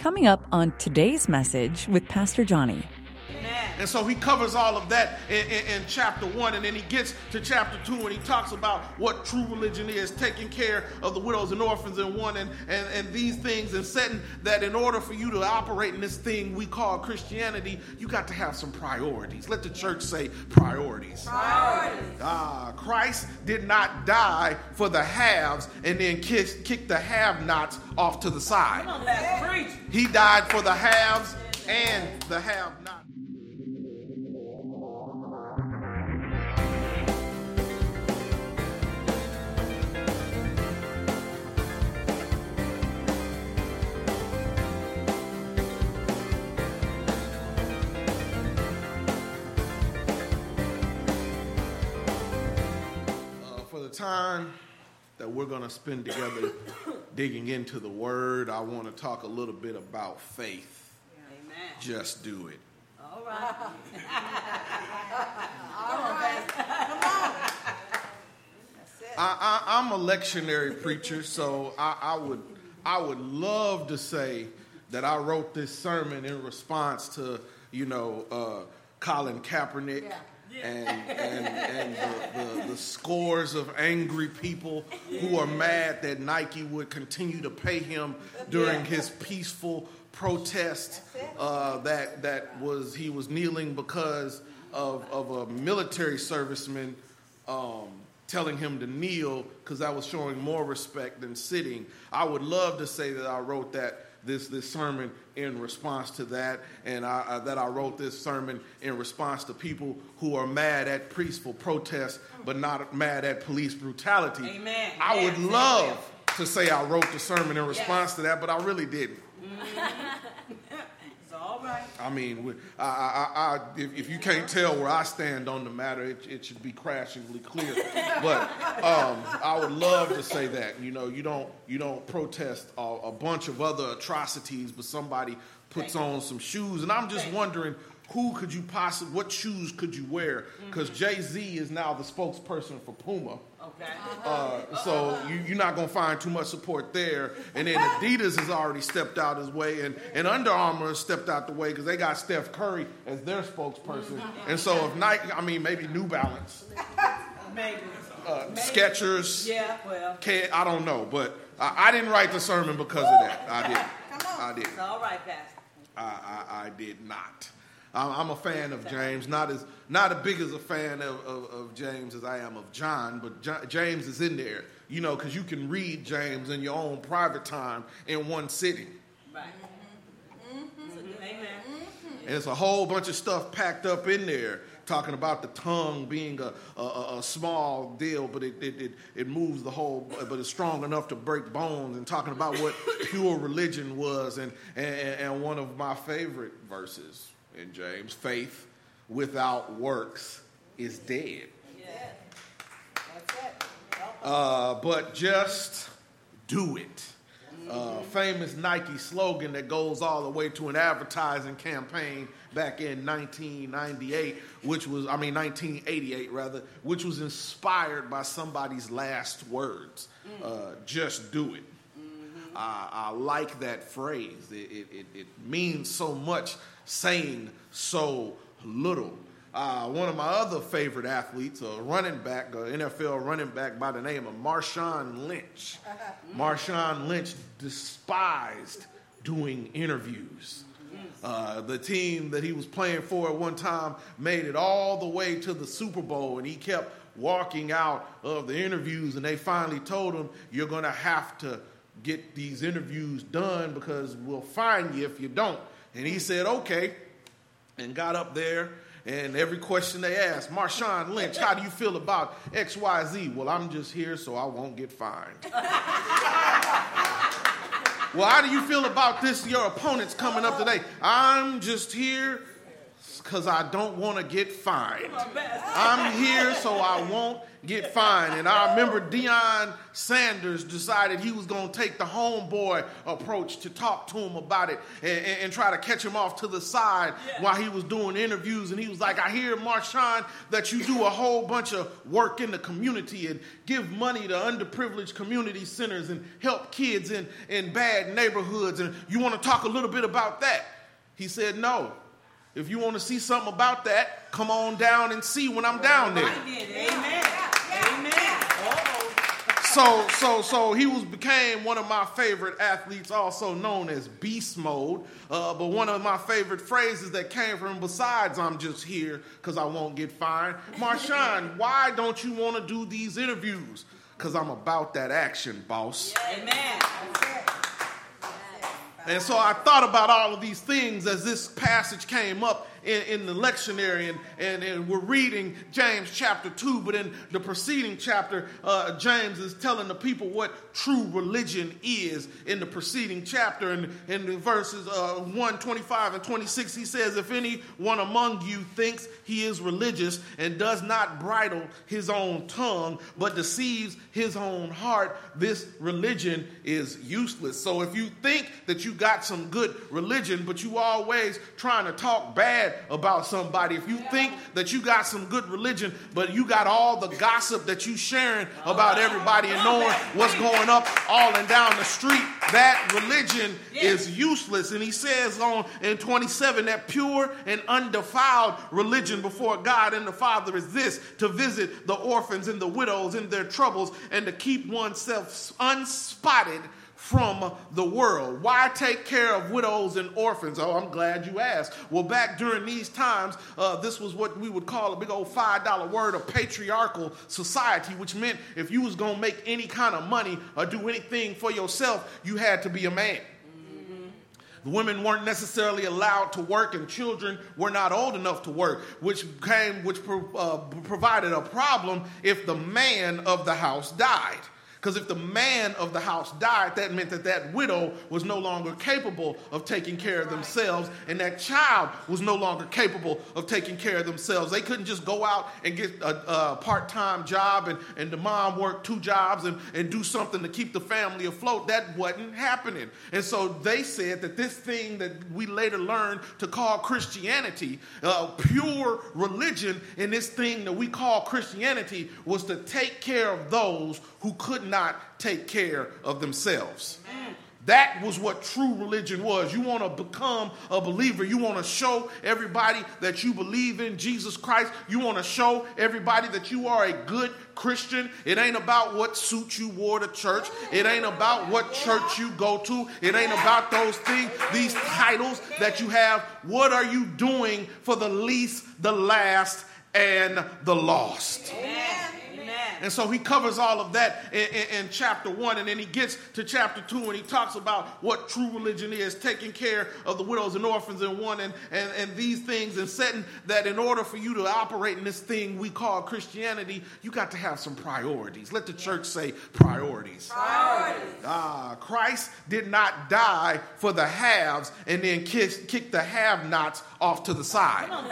Coming up on today's message with Pastor Johnny. And so he covers all of that in, in, in, chapter one. And then he gets to chapter two and he talks about what true religion is, taking care of the widows and orphans and one, and, and, and these things, and setting that in order for you to operate in this thing we call Christianity, you got to have some priorities. Let the church say priorities. Priorities. Ah, Christ did not die for the haves and then kick, kick the have nots off to the side. He died for the haves and the have nots. Time that we're going to spend together digging into the Word, I want to talk a little bit about faith. Amen. Just do it. All right. All right. Come on. I, am a lectionary preacher, so I, I, would I would love to say that I wrote this sermon in response to you know uh, Colin Kaepernick. Yeah and, and, and the, the, the, scores of angry people who are mad that Nike would continue to pay him during his peaceful protest uh, that, that was he was kneeling because of, of a military serviceman um, telling him to kneel because I was showing more respect than sitting. I would love to say that I wrote that this this sermon in response to that, and I, uh, that I wrote this sermon in response to people who are mad at peaceful protests but not mad at police brutality. Amen. I would love to say I wrote the sermon in response to that, but I really didn't. I mean, I, I, I, if, if, you can't tell where I stand on the matter, it, it should be crashingly clear. but um, I would love to say that. You know, you don't you don't protest a, a bunch of other atrocities, but somebody puts on some shoes, and I'm just wondering who could you possibly, what shoes could you wear? Because mm-hmm. Jay Z is now the spokesperson for Puma. Okay. Uh, so you, are not going to find too much support there. And then Adidas has already stepped out his way, and, and Under Armour has stepped out the way because they got Steph Curry as their spokesperson. Mm-hmm. And so if Nike, I mean, maybe New Balance. Maybe. Uh, Skechers. Yeah, well. I don't know, but I, I, didn't write the sermon because of that. I did. Come on. I did. It's all right, Pastor. I, I, I did not. I'm a fan of James, not as not as big as a fan of, of, of James as I am of John, but John, James is in there, you know, because you can read James in your own private time in one sitting. Right. Mm-hmm. Amen. And it's a whole bunch of stuff packed up in there, talking about the tongue being a, a, a small deal, but it, it, it, it, moves the whole, but it's strong enough to break bones, and talking about what pure religion was, and, and, and one of my favorite verses in James. Faith without works is dead. Uh, but just do it. Uh, famous Nike slogan that goes all the way to an advertising campaign back in 1998, which was, I mean, 1988 rather, which was inspired by somebody's last words. Uh, just do it. I, I like that phrase. It, it, it, means so much saying so little. Uh, one of my other favorite athletes, a running back, an NFL running back by the name of Marshawn Lynch. Marshawn Lynch despised doing interviews. Uh, the team that he was playing for at one time made it all the way to the Super Bowl, and he kept walking out of the interviews, and they finally told him, You're going to have to get these interviews done because we'll find you if you don't. And he said, okay, and got up there. And every question they asked, Marshawn Lynch, how do you feel about XYZ? Well, I'm just here so I won't get fined. well, how do you feel about this? Your opponent's coming up today. I'm just here because I don't want to get fined. I'm here so I won't get fined. And I remember Deion Sanders decided he was going to take the homeboy approach to talk to him about it and, and, and try to catch him off to the side yeah. while he was doing interviews. And he was like, I hear, Marshawn, that you do a whole bunch of work in the community and give money to underprivileged community centers and help kids in, in bad neighborhoods. And you want to talk a little bit about that? He said, No. If you want to see something about that, come on down and see when I'm down there. Amen. So, so, so he was became one of my favorite athletes, also known as Beast Mode. Uh, but one of my favorite phrases that came from him, besides "I'm just here because I won't get fined," Marshawn, why don't you want to do these interviews? Because I'm about that action, boss. Amen. And so I thought about all of these things as this passage came up in, in the lectionary, and, and, and, we're reading James chapter 2, but in the preceding chapter, uh, James is telling the people what true religion is in the preceding chapter. And in verses uh, 1, 25, and 26, he says, If anyone among you thinks he is religious and does not bridle his own tongue, but deceives his own heart, this religion is useless. So if you think that you got some good religion, but you always trying to talk bad about somebody, if you think that you got some good religion, but you got all the gossip that you sharing about everybody and knowing what's going up all and down the street, that religion is useless. And he says on in 27 that pure and undefiled religion before God and the Father is this to visit the orphans and the widows in their troubles and to keep oneself unspotted from the world. Why take care of widows and orphans? Oh, I'm glad you asked. Well, back during these times, uh, this was what we would call a big old $5 word, of patriarchal society, which meant if you was going to make any kind of money or do anything for yourself, you had to be a man. The women weren't necessarily allowed to work, and children were not old enough to work, which came, which pro, uh, provided a problem if the man of the house died. Because if the man of the house died, that meant that that widow was no longer capable of taking care of themselves, and that child was no longer capable of taking care of themselves. They couldn't just go out and get a, a part time job and, and the mom work two jobs and, and do something to keep the family afloat. That wasn't happening. And so they said that this thing that we later learned to call Christianity, uh, pure religion, and this thing that we call Christianity was to take care of those who couldn't not take care of themselves. That was what true religion was. You want to become a believer. You want to show everybody that you believe in Jesus Christ. You want to show everybody that you are a good Christian. It ain't about what suit you wore to church. It ain't about what church you go to. It ain't about those things, these titles that you have. What are you doing for the least, the last, and the lost? Amen. And so he covers all of that in, in, in, chapter one. And then he gets to chapter two and he talks about what true religion is, taking care of the widows and orphans in one and, and, and these things, and setting that in order for you to operate in this thing we call Christianity, you got to have some priorities. Let the church say priorities. Priorities. Ah, Christ did not die for the haves and then kick, kick the have nots off to the side. On,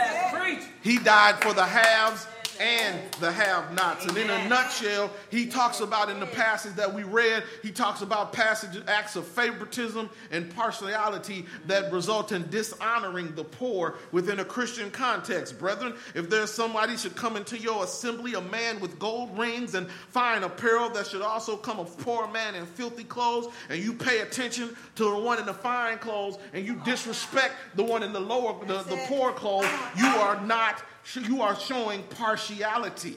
he died for the haves and the have nots. And in a nutshell, he talks about in the passage that we read, he talks about passage acts of favoritism and partiality that result in dishonoring the poor within a Christian context. Brethren, if there's somebody should come into your assembly, a man with gold rings and fine apparel, that should also come a poor man in filthy clothes, and you pay attention to the one in the fine clothes, and you disrespect the one in the lower, the, the poor clothes, you are not you are showing partiality.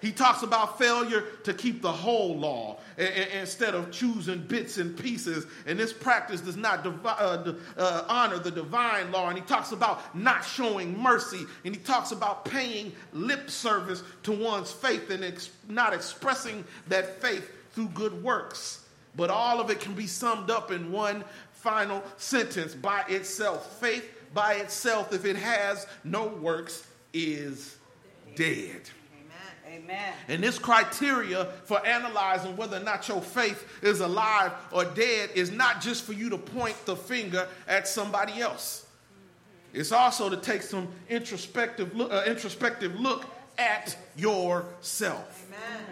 He talks about failure to keep the whole law instead of choosing bits and pieces. And this practice does not uh, uh, honor the divine law. And he talks about not showing mercy. And he talks about paying lip service to one's faith and ex- not expressing that faith through good works. But all of it can be summed up in one final sentence by itself. Faith by itself, if it has no works, is dead. Amen. And this criteria for analyzing whether or not your faith is alive or dead is not just for you to point the finger at somebody else. It's also to take some introspective look, uh, introspective look at yourself. Amen.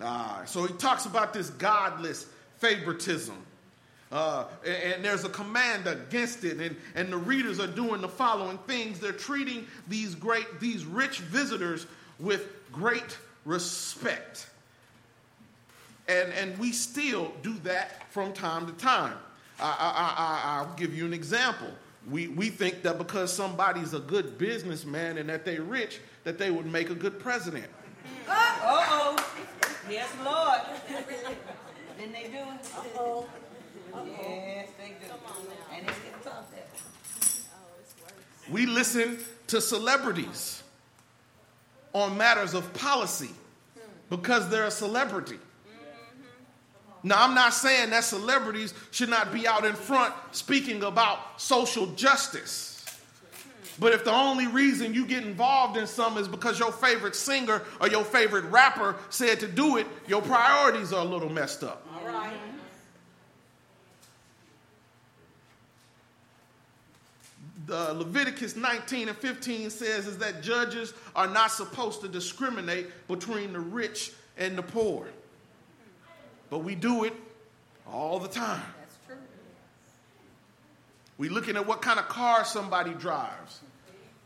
Uh, so he talks about this godless favoritism. Uh, and, and, there's a command against it, and, and the readers are doing the following things. They're treating these great, these rich visitors with great respect. And, and we still do that from time to time. I, I, I, I'll give you an example. We, we think that because somebody's a good businessman and that they're rich, that they would make a good president. Uh oh. Yes, Lord. Didn't they do it? Uh oh. Yes, they do. And it's getting tough there. We listen to celebrities on matters of policy because they're a celebrity. Now, I'm not saying that celebrities should not be out in front speaking about social justice. But if the only reason you get involved in some is because your favorite singer or your favorite rapper said to do it, your priorities are a little messed up. All right. The Leviticus 19 and 15 says is that judges are not supposed to discriminate between the rich and the poor. But we do it all the time. That's true. We looking at what kind of car somebody drives.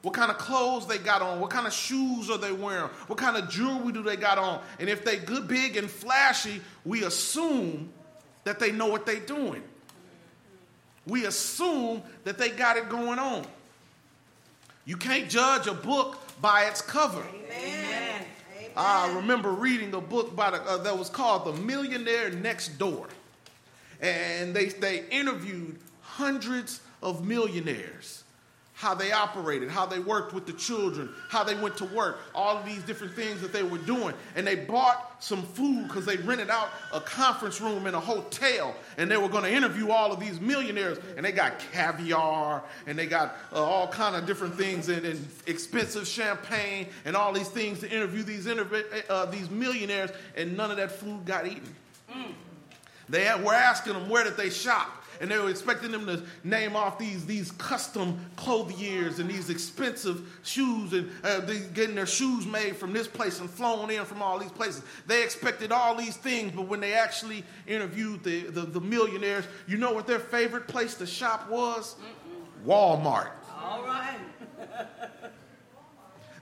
What kind of clothes they got on? What kind of shoes are they wearing? What kind of jewelry do they got on? And if they good, big, and flashy, we assume that they know what they're doing. We assume that they got it going on. You can't judge a book by its cover. Amen. I remember reading a book by the, uh, that was called The Millionaire Next Door. And they, they interviewed hundreds of millionaires, how they operated, how they worked with the children, how they went to work, all of these different things that they were doing. And they bought some food because they rented out a conference room in a hotel and they were going to interview all of these millionaires. And they got caviar and they got uh, all kind of different things and, and, expensive champagne and all these things to interview these, uh, these millionaires. And none of that food got eaten. Mm. They were asking them where did they shop and they were expecting them to name off these, these custom clothiers and these expensive shoes and uh, getting their shoes made from this place and flown in from all these places. They expected all these things, but when they actually interviewed the, the, the millionaires, you know what their favorite place to shop was? Mm-mm. Walmart. All right.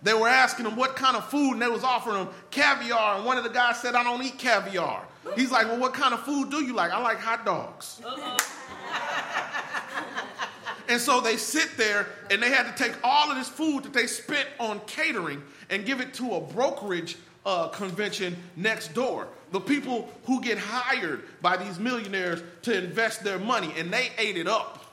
They were asking them what kind of food, and they was offering them caviar. And one of the guys said, "I don't eat caviar." He's like, "Well, what kind of food do you like?" I like hot dogs. Uh-oh. And so they sit there and they had to take all of this food that they spent on catering and give it to a brokerage uh, convention next door. The people who get hired by these millionaires to invest their money, and they ate it up.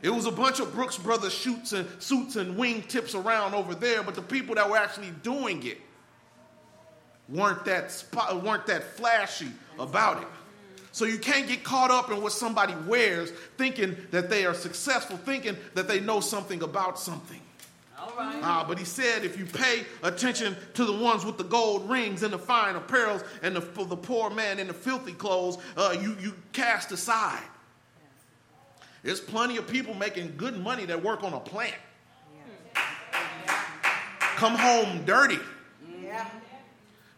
It was a bunch of Brooks Brothers shoots and suits and wingtips around over there, but the people that were actually doing it weren't that weren't that flashy about it. So you can't get caught up in what somebody wears, thinking that they are successful, thinking that they know something about something. All right. Uh, but he said, if you pay attention to the ones with the gold rings and the fine apparels and the, the poor man in the filthy clothes, uh, you, you cast aside. There's plenty of people making good money that work on a plant. Come home dirty. Yeah.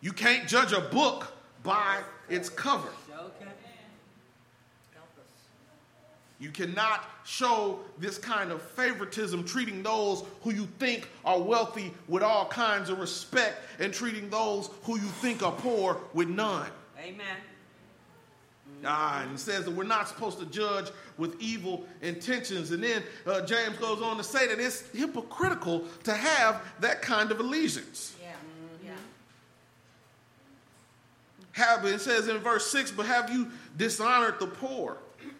You can't judge a book by its cover. You cannot show this kind of favoritism, treating those who you think are wealthy with all kinds of respect and treating those who you think are poor with none. Amen. Ah, and it says that we're not supposed to judge with evil intentions. And then uh, James goes on to say that it's hypocritical to have that kind of allegiance. Yeah. Mm-hmm. yeah. Have, it says in verse 6, but have you dishonored the poor?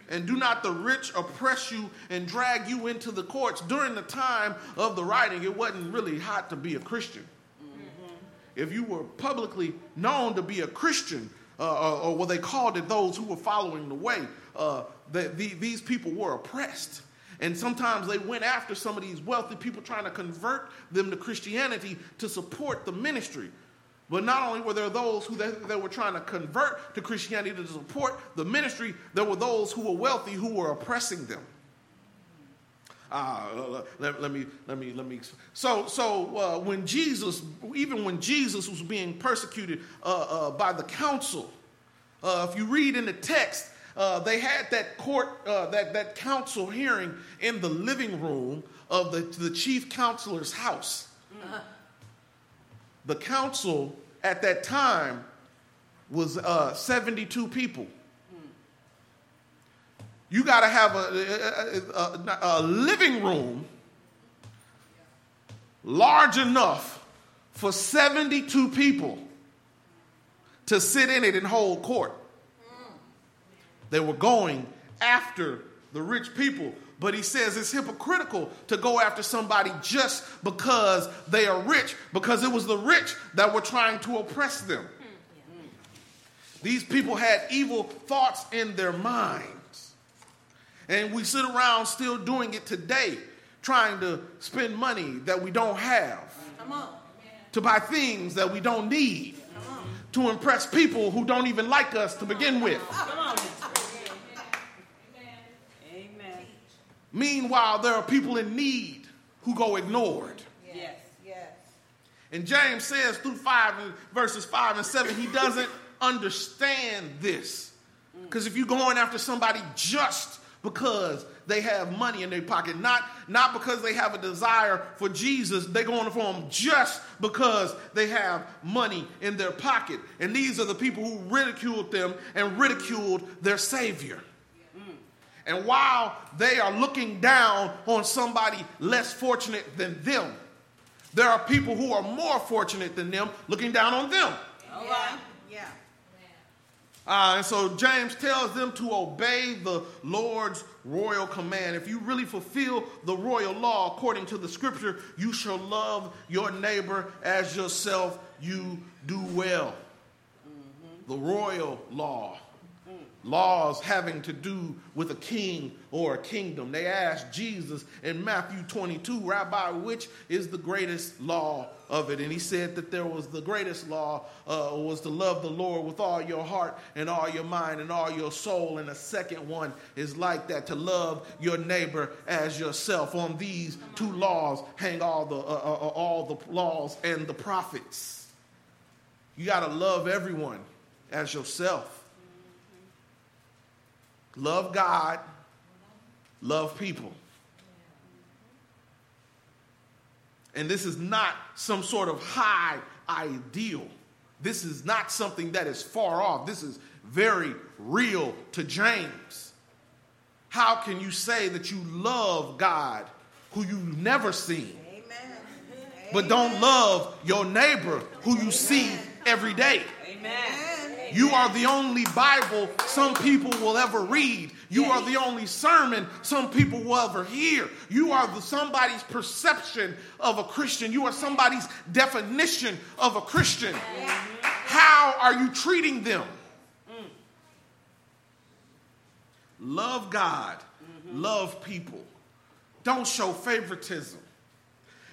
And do not the rich oppress you and drag you into the courts. During the time of the writing, it wasn't really hot to be a Christian. Mm-hmm. If you were publicly known to be a Christian, uh, or, what they called it those who were following the way, uh, the, the, these people were oppressed. And sometimes they went after some of these wealthy people trying to convert them to Christianity to support the ministry. But not only were there those who they, were trying to convert to Christianity to support the ministry, there were those who were wealthy who were oppressing them. Uh, let, let, me, let me, let me. So, so uh, when Jesus, even when Jesus was being persecuted uh, uh by the council, uh, if you read in the text, they had that court, that, that council hearing in the living room of the, the chief counselor's house. Uh-huh. The council at that time was uh, 72 people. You got to have a, a, a, a, living room large enough for 72 people to sit in it and hold court. They were going after the rich people. But he says it's hypocritical to go after somebody just because they are rich, because it was the rich that were trying to oppress them. These people had evil thoughts in their minds. And we sit around still doing it today, trying to spend money that we don't have, to buy things that we don't need, to impress people who don't even like us to begin with. Meanwhile, there are people in need who go ignored. Yes, yes. And James says through 5 verses 5 and 7, he doesn't understand this. Mm. Because if you're going after somebody just because they have money in their pocket, not, not because they have a desire for Jesus. They're going for him just because they have money in their pocket. And these are the people who ridiculed them and ridiculed their Savior. And while they are looking down on somebody less fortunate than them, there are people who are more fortunate than them looking down on them. Yeah. Uh, and so James tells them to obey the Lord's royal command. If you really fulfill the royal law according to the scripture, you shall love your neighbor as yourself. You do well. Mm-hmm. The royal law laws having to do with a king or a kingdom. They asked Jesus in Matthew 22, Rabbi, which is the greatest law of it? And he said that there was the greatest law uh, was to love the Lord with all your heart and all your mind and all your soul. And the second one is like that to love your neighbor as yourself. On these two laws hang all the, uh, uh, uh all the laws and the prophets. You got to love everyone as yourself. Love God, love people. And this is not some sort of high ideal. This is not something that is far off. This is very real to James. How can you say that you love God who you've never seen, Amen. but don't love your neighbor who you see every day? Amen. You are the only Bible some people will ever read. You are the only sermon some people will ever hear. You are the, somebody's perception of a Christian. You are somebody's definition of a Christian. How are you treating them? Love God, love people. Don't show favoritism.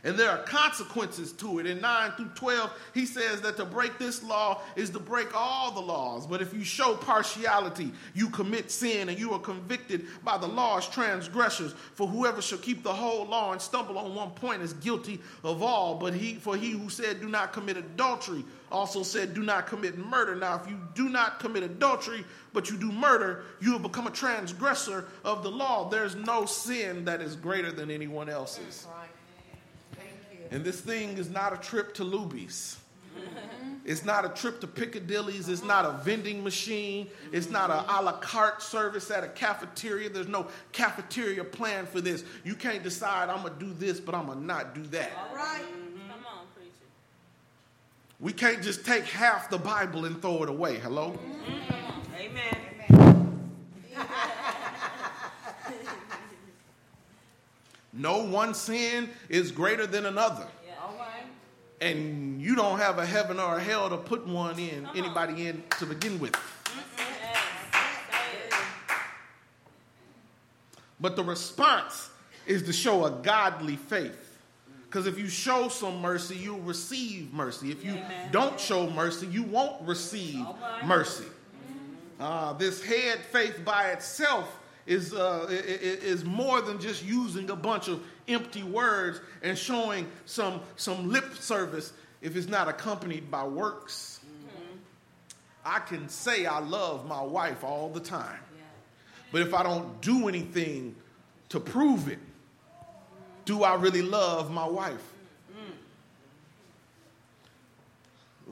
And there are consequences to it. In 9 through 12, he says that to break this law is to break all the laws. But if you show partiality, you commit sin and you are convicted by the law's transgressors. For whoever shall keep the whole law and stumble on one point is guilty of all. But he, for he who said, Do not commit adultery, also said, Do not commit murder. Now, if you do not commit adultery, but you do murder, you have become a transgressor of the law. There's no sin that is greater than anyone else's. Right. And this thing is not a trip to Luby's. It's not a trip to Piccadilly's. It's not a vending machine. It's not a a la carte service at a cafeteria. There's no cafeteria plan for this. You can't decide, I'm going to do this, but I'm going to not do that. All right. mm-hmm. Come on, preacher. We can't just take half the Bible and throw it away. Hello? Mm-hmm. Amen. No one sin is greater than another. Yeah. And you don't have a heaven or a hell to put one in, anybody in to begin with. But the response is to show a godly faith. Because if you show some mercy, you'll receive mercy. If you Amen. don't show mercy, you won't receive mercy. Uh, this head faith by itself is, uh, is more than just using a bunch of empty words and showing some, some lip service if it's not accompanied by works. Mm-hmm. I can say I love my wife all the time, yeah. but if I don't do anything to prove it, do I really love my wife?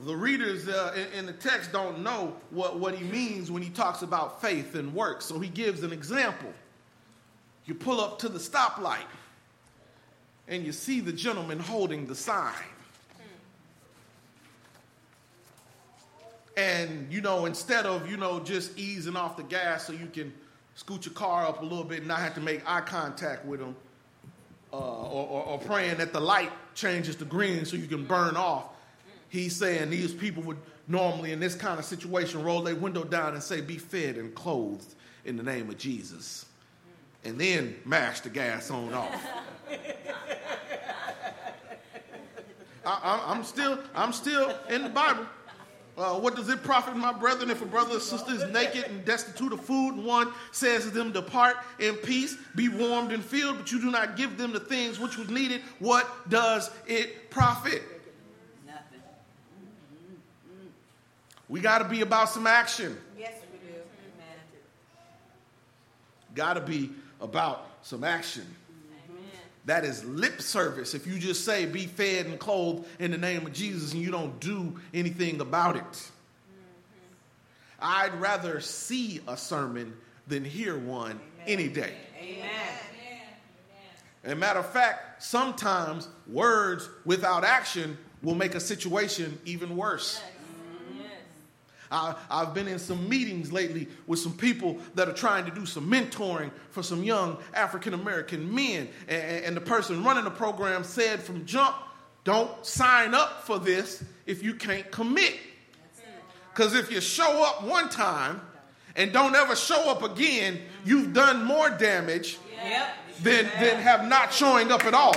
The readers uh, in, in, the text don't know what, what he means when he talks about faith and works. So he gives an example. You pull up to the stoplight and you see the gentleman holding the sign. And, you know, instead of, you know, just easing off the gas so you can scoot your car up a little bit and not have to make eye contact with him, uh, or, or, or praying that the light changes to green so you can burn off, he's saying these people would normally, in this kind of situation, roll their window down and say, Be fed and clothed in the name of Jesus. And then mash the gas on off. I, am still, I'm still in the Bible. Uh, what does it profit, my brethren, if a brother or sister is naked and destitute of food, and one says to them, Depart in peace, be warmed and filled, but you do not give them the things which was needed? What does it profit? We got to be about some action. Yes, we do. Amen. Got to be about some action. Amen. That is lip service. If you just say, be fed and clothed in the name of Jesus, and you don't do anything about it. Mm-hmm. I'd rather see a sermon than hear one Amen. any day. Amen. As a matter of fact, sometimes words without action will make a situation even worse. Yes. I, have been in some meetings lately with some people that are trying to do some mentoring for some young African American men. And, and the person running the program said from jump, don't sign up for this if you can't commit. Because if you show up one time and don't ever show up again, you've done more damage yep. than, than have not showing up at all.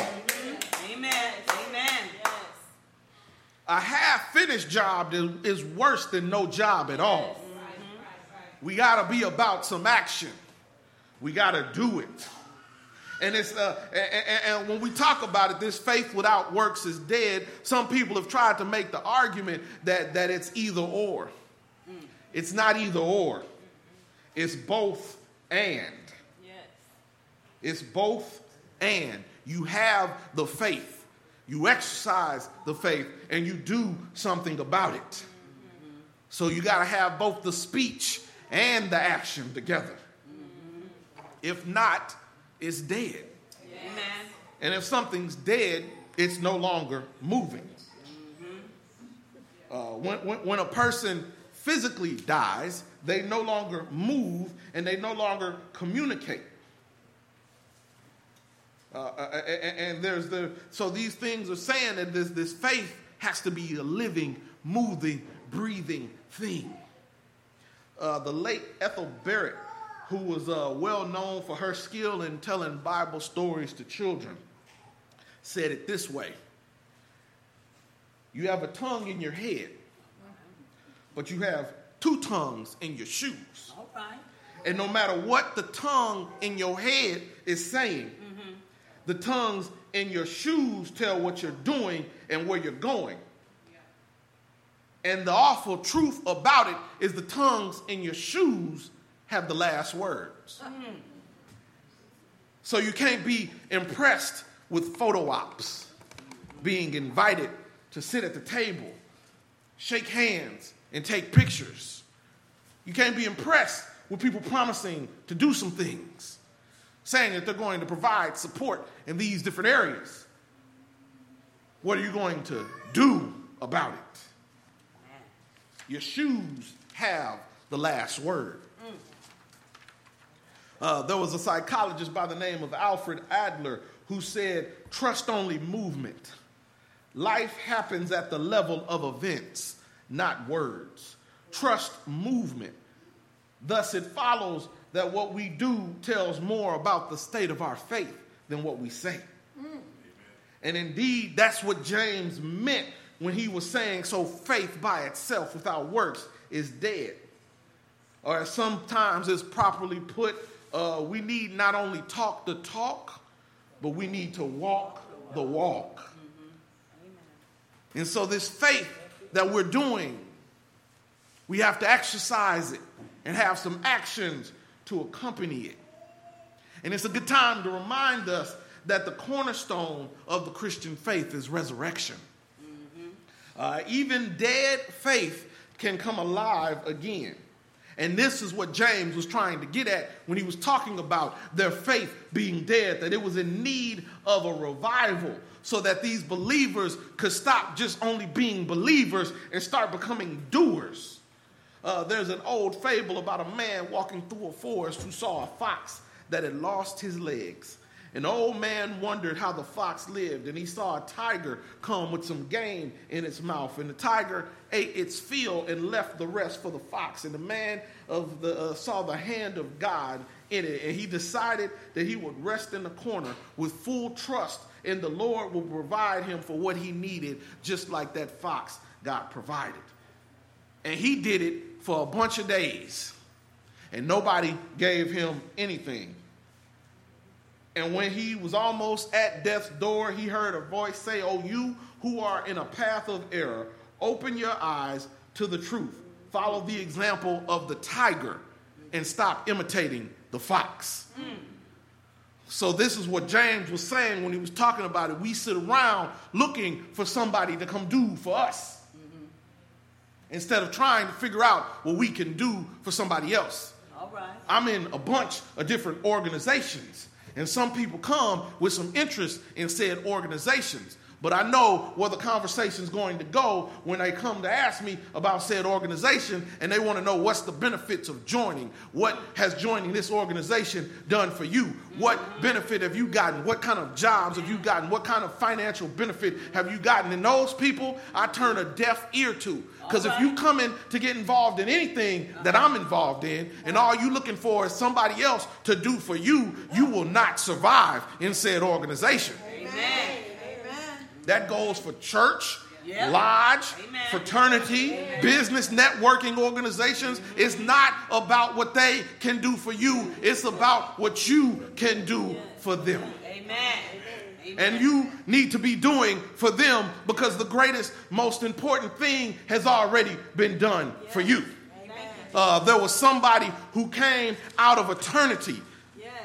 Amen. A half finished job is worse than no job at all. We got to be about some action. We got to do it. And it's uh, and, and, when we talk about it, this faith without works is dead. Some people have tried to make the argument that that it's either or. It's not either or. It's both and. Yes. It's both and. You have the faith. You exercise the faith and you do something about it. So you got to have both the speech and the action together. If not, it's dead. Amen. And if something's dead, it's no longer moving. Uh, when, when, when a person physically dies, they no longer move and they no longer communicate. Uh, uh and, and there's the so these things are saying that this this faith has to be a living, moving, breathing thing. Uh, the late Ethel Barrett, who was uh, well known for her skill in telling Bible stories to children, said it this way You have a tongue in your head, but you have two tongues in your shoes. And no matter what the tongue in your head is saying, the tongues in your shoes tell what you're doing and where you're going. And the awful truth about it is the tongues in your shoes have the last words. Mm. So you can't be impressed with photo ops, being invited to sit at the table, shake hands, and take pictures. You can't be impressed with people promising to do some things saying that they're going to provide support in these different areas. What are you going to do about it? Your shoes have the last word. Uh, there was a psychologist by the name of Alfred Adler who said, Trust only movement. Life happens at the level of events, not words. Trust movement. Thus, it follows that what we do tells more about the state of our faith than what we say. Mm. And indeed, that's what James meant when he was saying, so faith by itself without works is dead. Or sometimes it's properly put, uh, we need not only talk the talk, but we need to walk the walk. And so, this faith that we're doing, we have to exercise it and have some actions to accompany it. And it's a good time to remind us that the cornerstone of the Christian faith is resurrection. Mm-hmm. Uh, even dead faith can come alive again. And this is what James was trying to get at when he was talking about their faith being dead, that it was in need of a revival so that these believers could stop just only being believers and start becoming doers. Uh, there's an old fable about a man walking through a forest who saw a fox that had lost his legs. An old man wondered how the fox lived, and he saw a tiger come with some game in its mouth. And the tiger ate its fill and left the rest for the fox. And the man of the, uh, saw the hand of God in it, and he decided that he would rest in the corner with full trust, and the Lord will provide him for what he needed, just like that fox got provided. And he did it for a bunch of days, and nobody gave him anything. And when he was almost at death's door, he heard a voice say, Oh, you who are in a path of error, open your eyes to the truth. Follow the example of the tiger and stop imitating the fox. Mm. So, this is what James was saying when he was talking about it. We sit around looking for somebody to come do for us. Instead of trying to figure out what we can do for somebody else. All right. I'm in a bunch of different organizations. And some people come with some interest in said organizations. But I know where the conversation is going to go when they come to ask me about said organization and they want to know what's the benefits of joining. What has joining this organization done for you? What benefit have you gotten? What kind of jobs have you gotten? What kind of financial benefit have you gotten? And those people, I turn a deaf ear to. Because if you come in to get involved in anything that I'm involved in, and all you're looking for is somebody else to do for you, you will not survive in said organization. Amen. That goes for church, lodge, Amen. fraternity, Amen. business networking organizations. It's not about what they can do for you, it's about what you can do for them. Amen. And you need to be doing for them because the greatest, most important thing has already been done for you. Uh, there was somebody who came out of eternity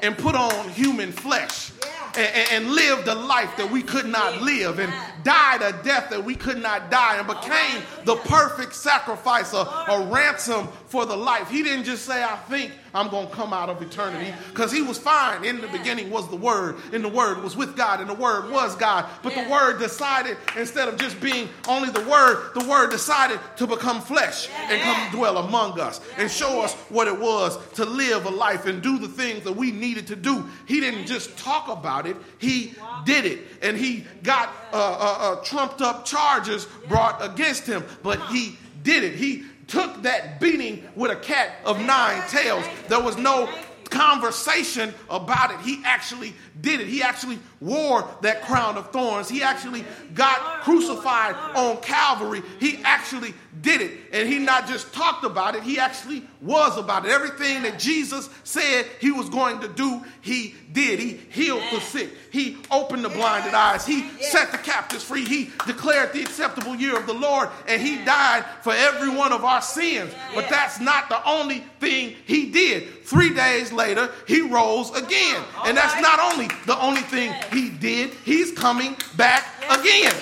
and put on human flesh and, and, lived a life that we could not live. And died a death that we could not die and became the perfect sacrifice, a, a ransom for the life. He didn't just say, I think I'm going to come out of eternity because he was fine. In the beginning was the Word, and the Word was with God, and the Word was God. But the Word decided, instead of just being only the Word, the Word decided to become flesh and come dwell among us and show us what it was to live a life and do the things that we needed to do. He didn't just talk about it, he did it. And he got uh, uh, uh, trumped up charges brought against him, but he did it. He took that beating with a cat of nine tails. There was no conversation about it. He actually did it. He actually wore that crown of thorns. He actually got crucified on Calvary. He actually did it. And he not just talked about it, he actually was about it. Everything that Jesus said he was going to do, he did. He healed the sick. He opened the blinded eyes. He set the captives free. He declared the acceptable year of the Lord. And he died for every one of our sins. But that's not the only thing he did. Three days later, he rose again. And that's not only the only thing he did, he's coming back again.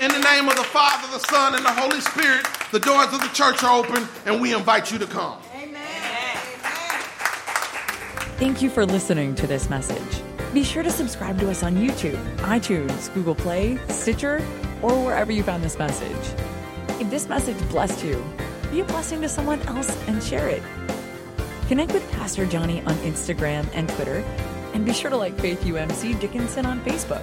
In the name of the Father, the Son, and the Holy Spirit, the doors of the church are open, and we invite you to come. Amen. Thank you for listening to this message. Be sure to subscribe to us on YouTube, iTunes, Google Play, Stitcher, or wherever you found this message. If this message blessed you, be a blessing to someone else and share it. Connect with Pastor Johnny on Instagram and Twitter, and be sure to like Faith UMC Dickinson on Facebook.